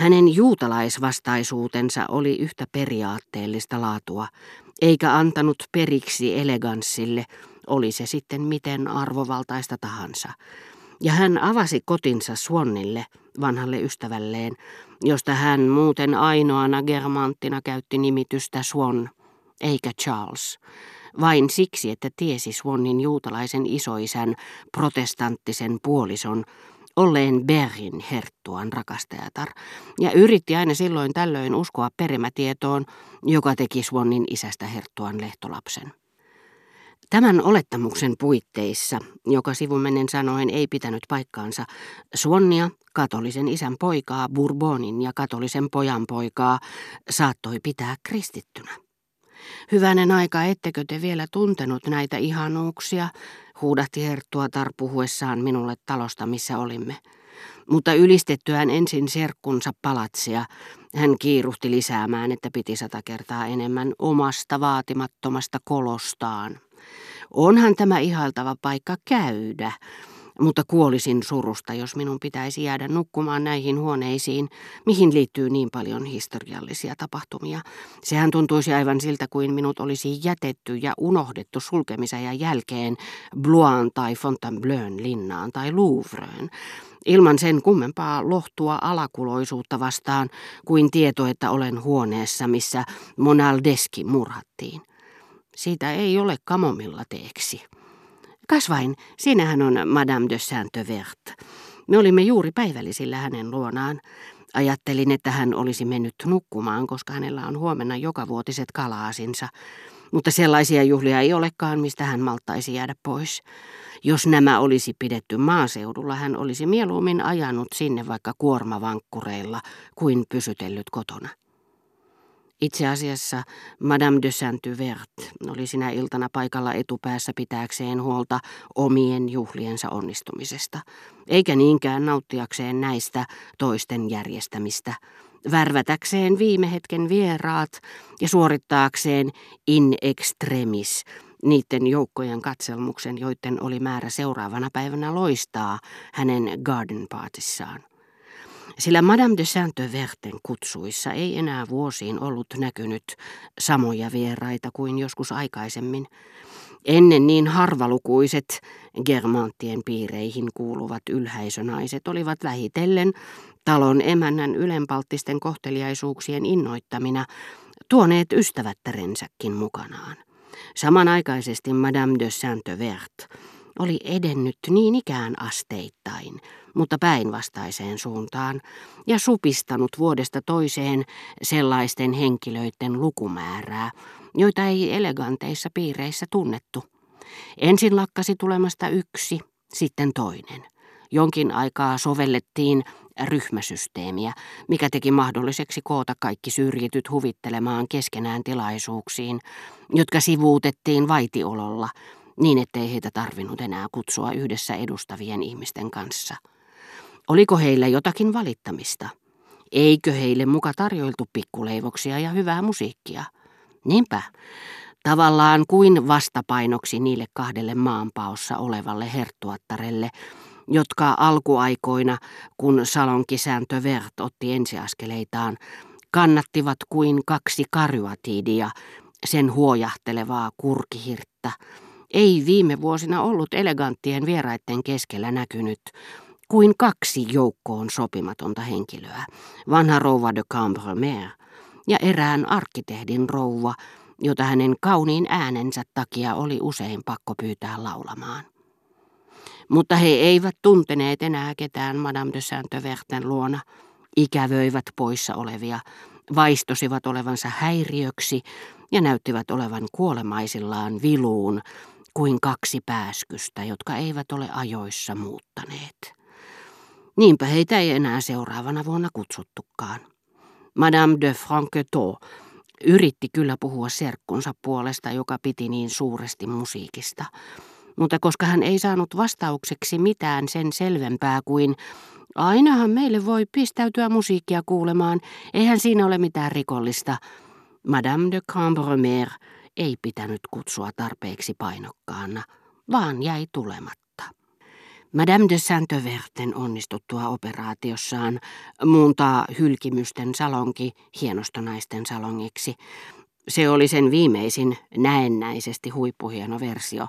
Hänen juutalaisvastaisuutensa oli yhtä periaatteellista laatua, eikä antanut periksi eleganssille, oli se sitten miten arvovaltaista tahansa. Ja hän avasi kotinsa Suonnille, vanhalle ystävälleen, josta hän muuten ainoana germanttina käytti nimitystä Swan, eikä Charles, vain siksi, että tiesi Swannin juutalaisen isoisän protestanttisen puolison, olleen Bergin herttuan rakastajatar, ja yritti aina silloin tällöin uskoa perimätietoon, joka teki Swannin isästä herttuan lehtolapsen. Tämän olettamuksen puitteissa, joka sivumennen sanoen ei pitänyt paikkaansa, Swannia, katolisen isän poikaa, Bourbonin ja katolisen pojan poikaa, saattoi pitää kristittynä. Hyvänen aika, ettekö te vielä tuntenut näitä ihanuuksia, huudahti Herttua tarpuhuessaan minulle talosta, missä olimme. Mutta ylistettyään ensin serkkunsa palatsia, hän kiiruhti lisäämään, että piti sata kertaa enemmän omasta vaatimattomasta kolostaan. Onhan tämä ihailtava paikka käydä, mutta kuolisin surusta, jos minun pitäisi jäädä nukkumaan näihin huoneisiin, mihin liittyy niin paljon historiallisia tapahtumia. Sehän tuntuisi aivan siltä, kuin minut olisi jätetty ja unohdettu sulkemisen jälkeen Blois tai Fontainebleun linnaan tai Louvreen, ilman sen kummempaa lohtua alakuloisuutta vastaan kuin tieto, että olen huoneessa, missä Monaldeski murhattiin. Siitä ei ole kamomilla teeksi. Kasvain, siinähän on Madame de Saint-Vert. Me olimme juuri päivällisillä hänen luonaan. Ajattelin, että hän olisi mennyt nukkumaan, koska hänellä on huomenna jokavuotiset kalaasinsa. Mutta sellaisia juhlia ei olekaan, mistä hän malttaisi jäädä pois. Jos nämä olisi pidetty maaseudulla, hän olisi mieluummin ajanut sinne vaikka kuormavankkureilla kuin pysytellyt kotona. Itse asiassa Madame de Saint-Vert oli sinä iltana paikalla etupäässä pitääkseen huolta omien juhliensa onnistumisesta, eikä niinkään nauttiakseen näistä toisten järjestämistä, värvätäkseen viime hetken vieraat ja suorittaakseen in extremis niiden joukkojen katselmuksen, joiden oli määrä seuraavana päivänä loistaa hänen garden partissaan sillä Madame de Saint-Verten kutsuissa ei enää vuosiin ollut näkynyt samoja vieraita kuin joskus aikaisemmin. Ennen niin harvalukuiset germanttien piireihin kuuluvat ylhäisönaiset olivat vähitellen talon emännän ylenpalttisten kohteliaisuuksien innoittamina tuoneet ystävättärensäkin mukanaan. Samanaikaisesti Madame de Saint-Vert oli edennyt niin ikään asteittain, mutta päinvastaiseen suuntaan, ja supistanut vuodesta toiseen sellaisten henkilöiden lukumäärää, joita ei eleganteissa piireissä tunnettu. Ensin lakkasi tulemasta yksi, sitten toinen. Jonkin aikaa sovellettiin ryhmäsysteemiä, mikä teki mahdolliseksi koota kaikki syrjityt huvittelemaan keskenään tilaisuuksiin, jotka sivuutettiin vaitiololla – niin ettei heitä tarvinnut enää kutsua yhdessä edustavien ihmisten kanssa. Oliko heillä jotakin valittamista? Eikö heille muka tarjoiltu pikkuleivoksia ja hyvää musiikkia? Niinpä, tavallaan kuin vastapainoksi niille kahdelle maanpaossa olevalle herttuattarelle, jotka alkuaikoina, kun salonkisääntö Vert otti ensiaskeleitaan, kannattivat kuin kaksi karyatiidia, sen huojahtelevaa kurkihirttä, ei viime vuosina ollut eleganttien vieraiden keskellä näkynyt kuin kaksi joukkoon sopimatonta henkilöä, vanha rouva de Cambremer ja erään arkkitehdin rouva, jota hänen kauniin äänensä takia oli usein pakko pyytää laulamaan. Mutta he eivät tunteneet enää ketään Madame de Saint-Verten luona, ikävöivät poissa olevia, vaistosivat olevansa häiriöksi ja näyttivät olevan kuolemaisillaan viluun, kuin kaksi pääskystä, jotka eivät ole ajoissa muuttaneet. Niinpä heitä ei enää seuraavana vuonna kutsuttukaan. Madame de Franquetot yritti kyllä puhua serkkunsa puolesta, joka piti niin suuresti musiikista, mutta koska hän ei saanut vastaukseksi mitään sen selvempää kuin ainahan meille voi pistäytyä musiikkia kuulemaan, eihän siinä ole mitään rikollista, Madame de Cambremer ei pitänyt kutsua tarpeeksi painokkaana, vaan jäi tulematta. Madame de Saint-Verten onnistuttua operaatiossaan muuntaa hylkimysten salonki hienostonaisten salongiksi. Se oli sen viimeisin näennäisesti huippuhieno versio.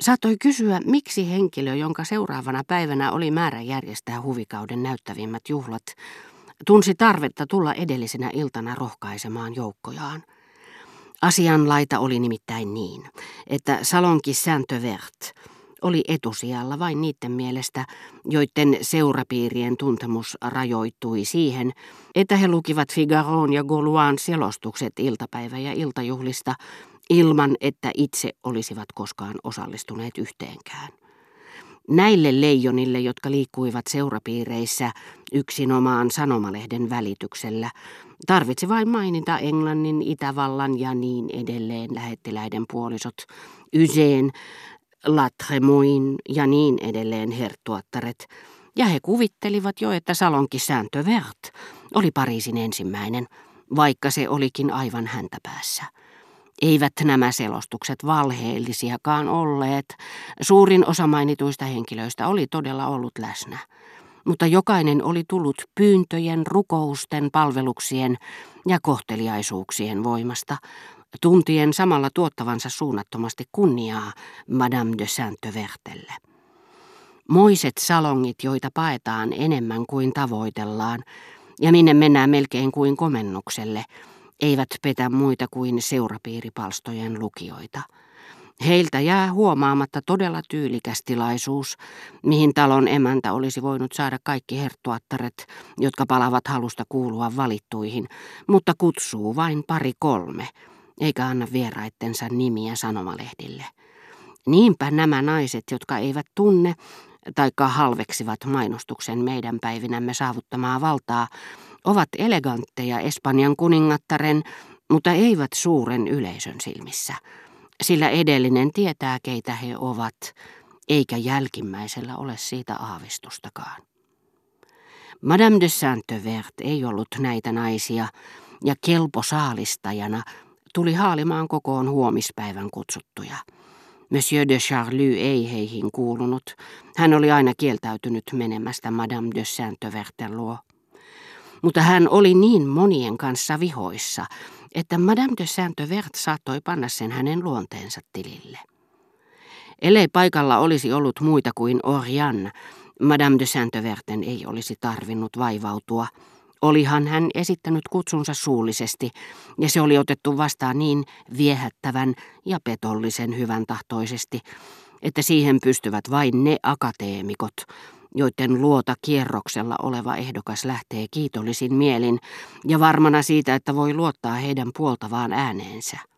Saattoi kysyä, miksi henkilö, jonka seuraavana päivänä oli määrä järjestää huvikauden näyttävimmät juhlat, tunsi tarvetta tulla edellisenä iltana rohkaisemaan joukkojaan. Asianlaita oli nimittäin niin, että salonki Saint-Vert oli etusijalla vain niiden mielestä, joiden seurapiirien tuntemus rajoittui siihen, että he lukivat Figaron ja Gauloin selostukset iltapäivä- ja iltajuhlista ilman, että itse olisivat koskaan osallistuneet yhteenkään. Näille leijonille, jotka liikkuivat seurapiireissä yksinomaan sanomalehden välityksellä, tarvitsi vain mainita Englannin, Itävallan ja niin edelleen lähettiläiden puolisot, Yseen, Latremoin ja niin edelleen herttuattaret, ja he kuvittelivat jo, että salonki Saint-Vert oli Pariisin ensimmäinen, vaikka se olikin aivan häntä päässä. Eivät nämä selostukset valheellisiakaan olleet. Suurin osa mainituista henkilöistä oli todella ollut läsnä. Mutta jokainen oli tullut pyyntöjen, rukousten, palveluksien ja kohteliaisuuksien voimasta, tuntien samalla tuottavansa suunnattomasti kunniaa Madame de Saint-Vertelle. Moiset salongit, joita paetaan enemmän kuin tavoitellaan, ja minne mennään melkein kuin komennukselle – eivät petä muita kuin seurapiiripalstojen lukijoita. Heiltä jää huomaamatta todella tyylikäs tilaisuus, mihin talon emäntä olisi voinut saada kaikki herttuattaret, jotka palavat halusta kuulua valittuihin, mutta kutsuu vain pari kolme, eikä anna vieraittensa nimiä sanomalehdille. Niinpä nämä naiset, jotka eivät tunne, taikka halveksivat mainostuksen meidän päivinämme saavuttamaa valtaa, ovat elegantteja Espanjan kuningattaren, mutta eivät suuren yleisön silmissä, sillä edellinen tietää, keitä he ovat, eikä jälkimmäisellä ole siitä aavistustakaan. Madame de Saint-Vert ei ollut näitä naisia, ja kelpo saalistajana tuli haalimaan kokoon huomispäivän kutsuttuja. Monsieur de Charlie ei heihin kuulunut. Hän oli aina kieltäytynyt menemästä Madame de Saint-Verten luo mutta hän oli niin monien kanssa vihoissa, että Madame de Saint-Vert saattoi panna sen hänen luonteensa tilille. Ellei paikalla olisi ollut muita kuin Orian, Madame de Saint-Verten ei olisi tarvinnut vaivautua. Olihan hän esittänyt kutsunsa suullisesti, ja se oli otettu vastaan niin viehättävän ja petollisen hyvän tahtoisesti, että siihen pystyvät vain ne akateemikot, joiden luota kierroksella oleva ehdokas lähtee kiitollisin mielin ja varmana siitä, että voi luottaa heidän puoltavaan ääneensä.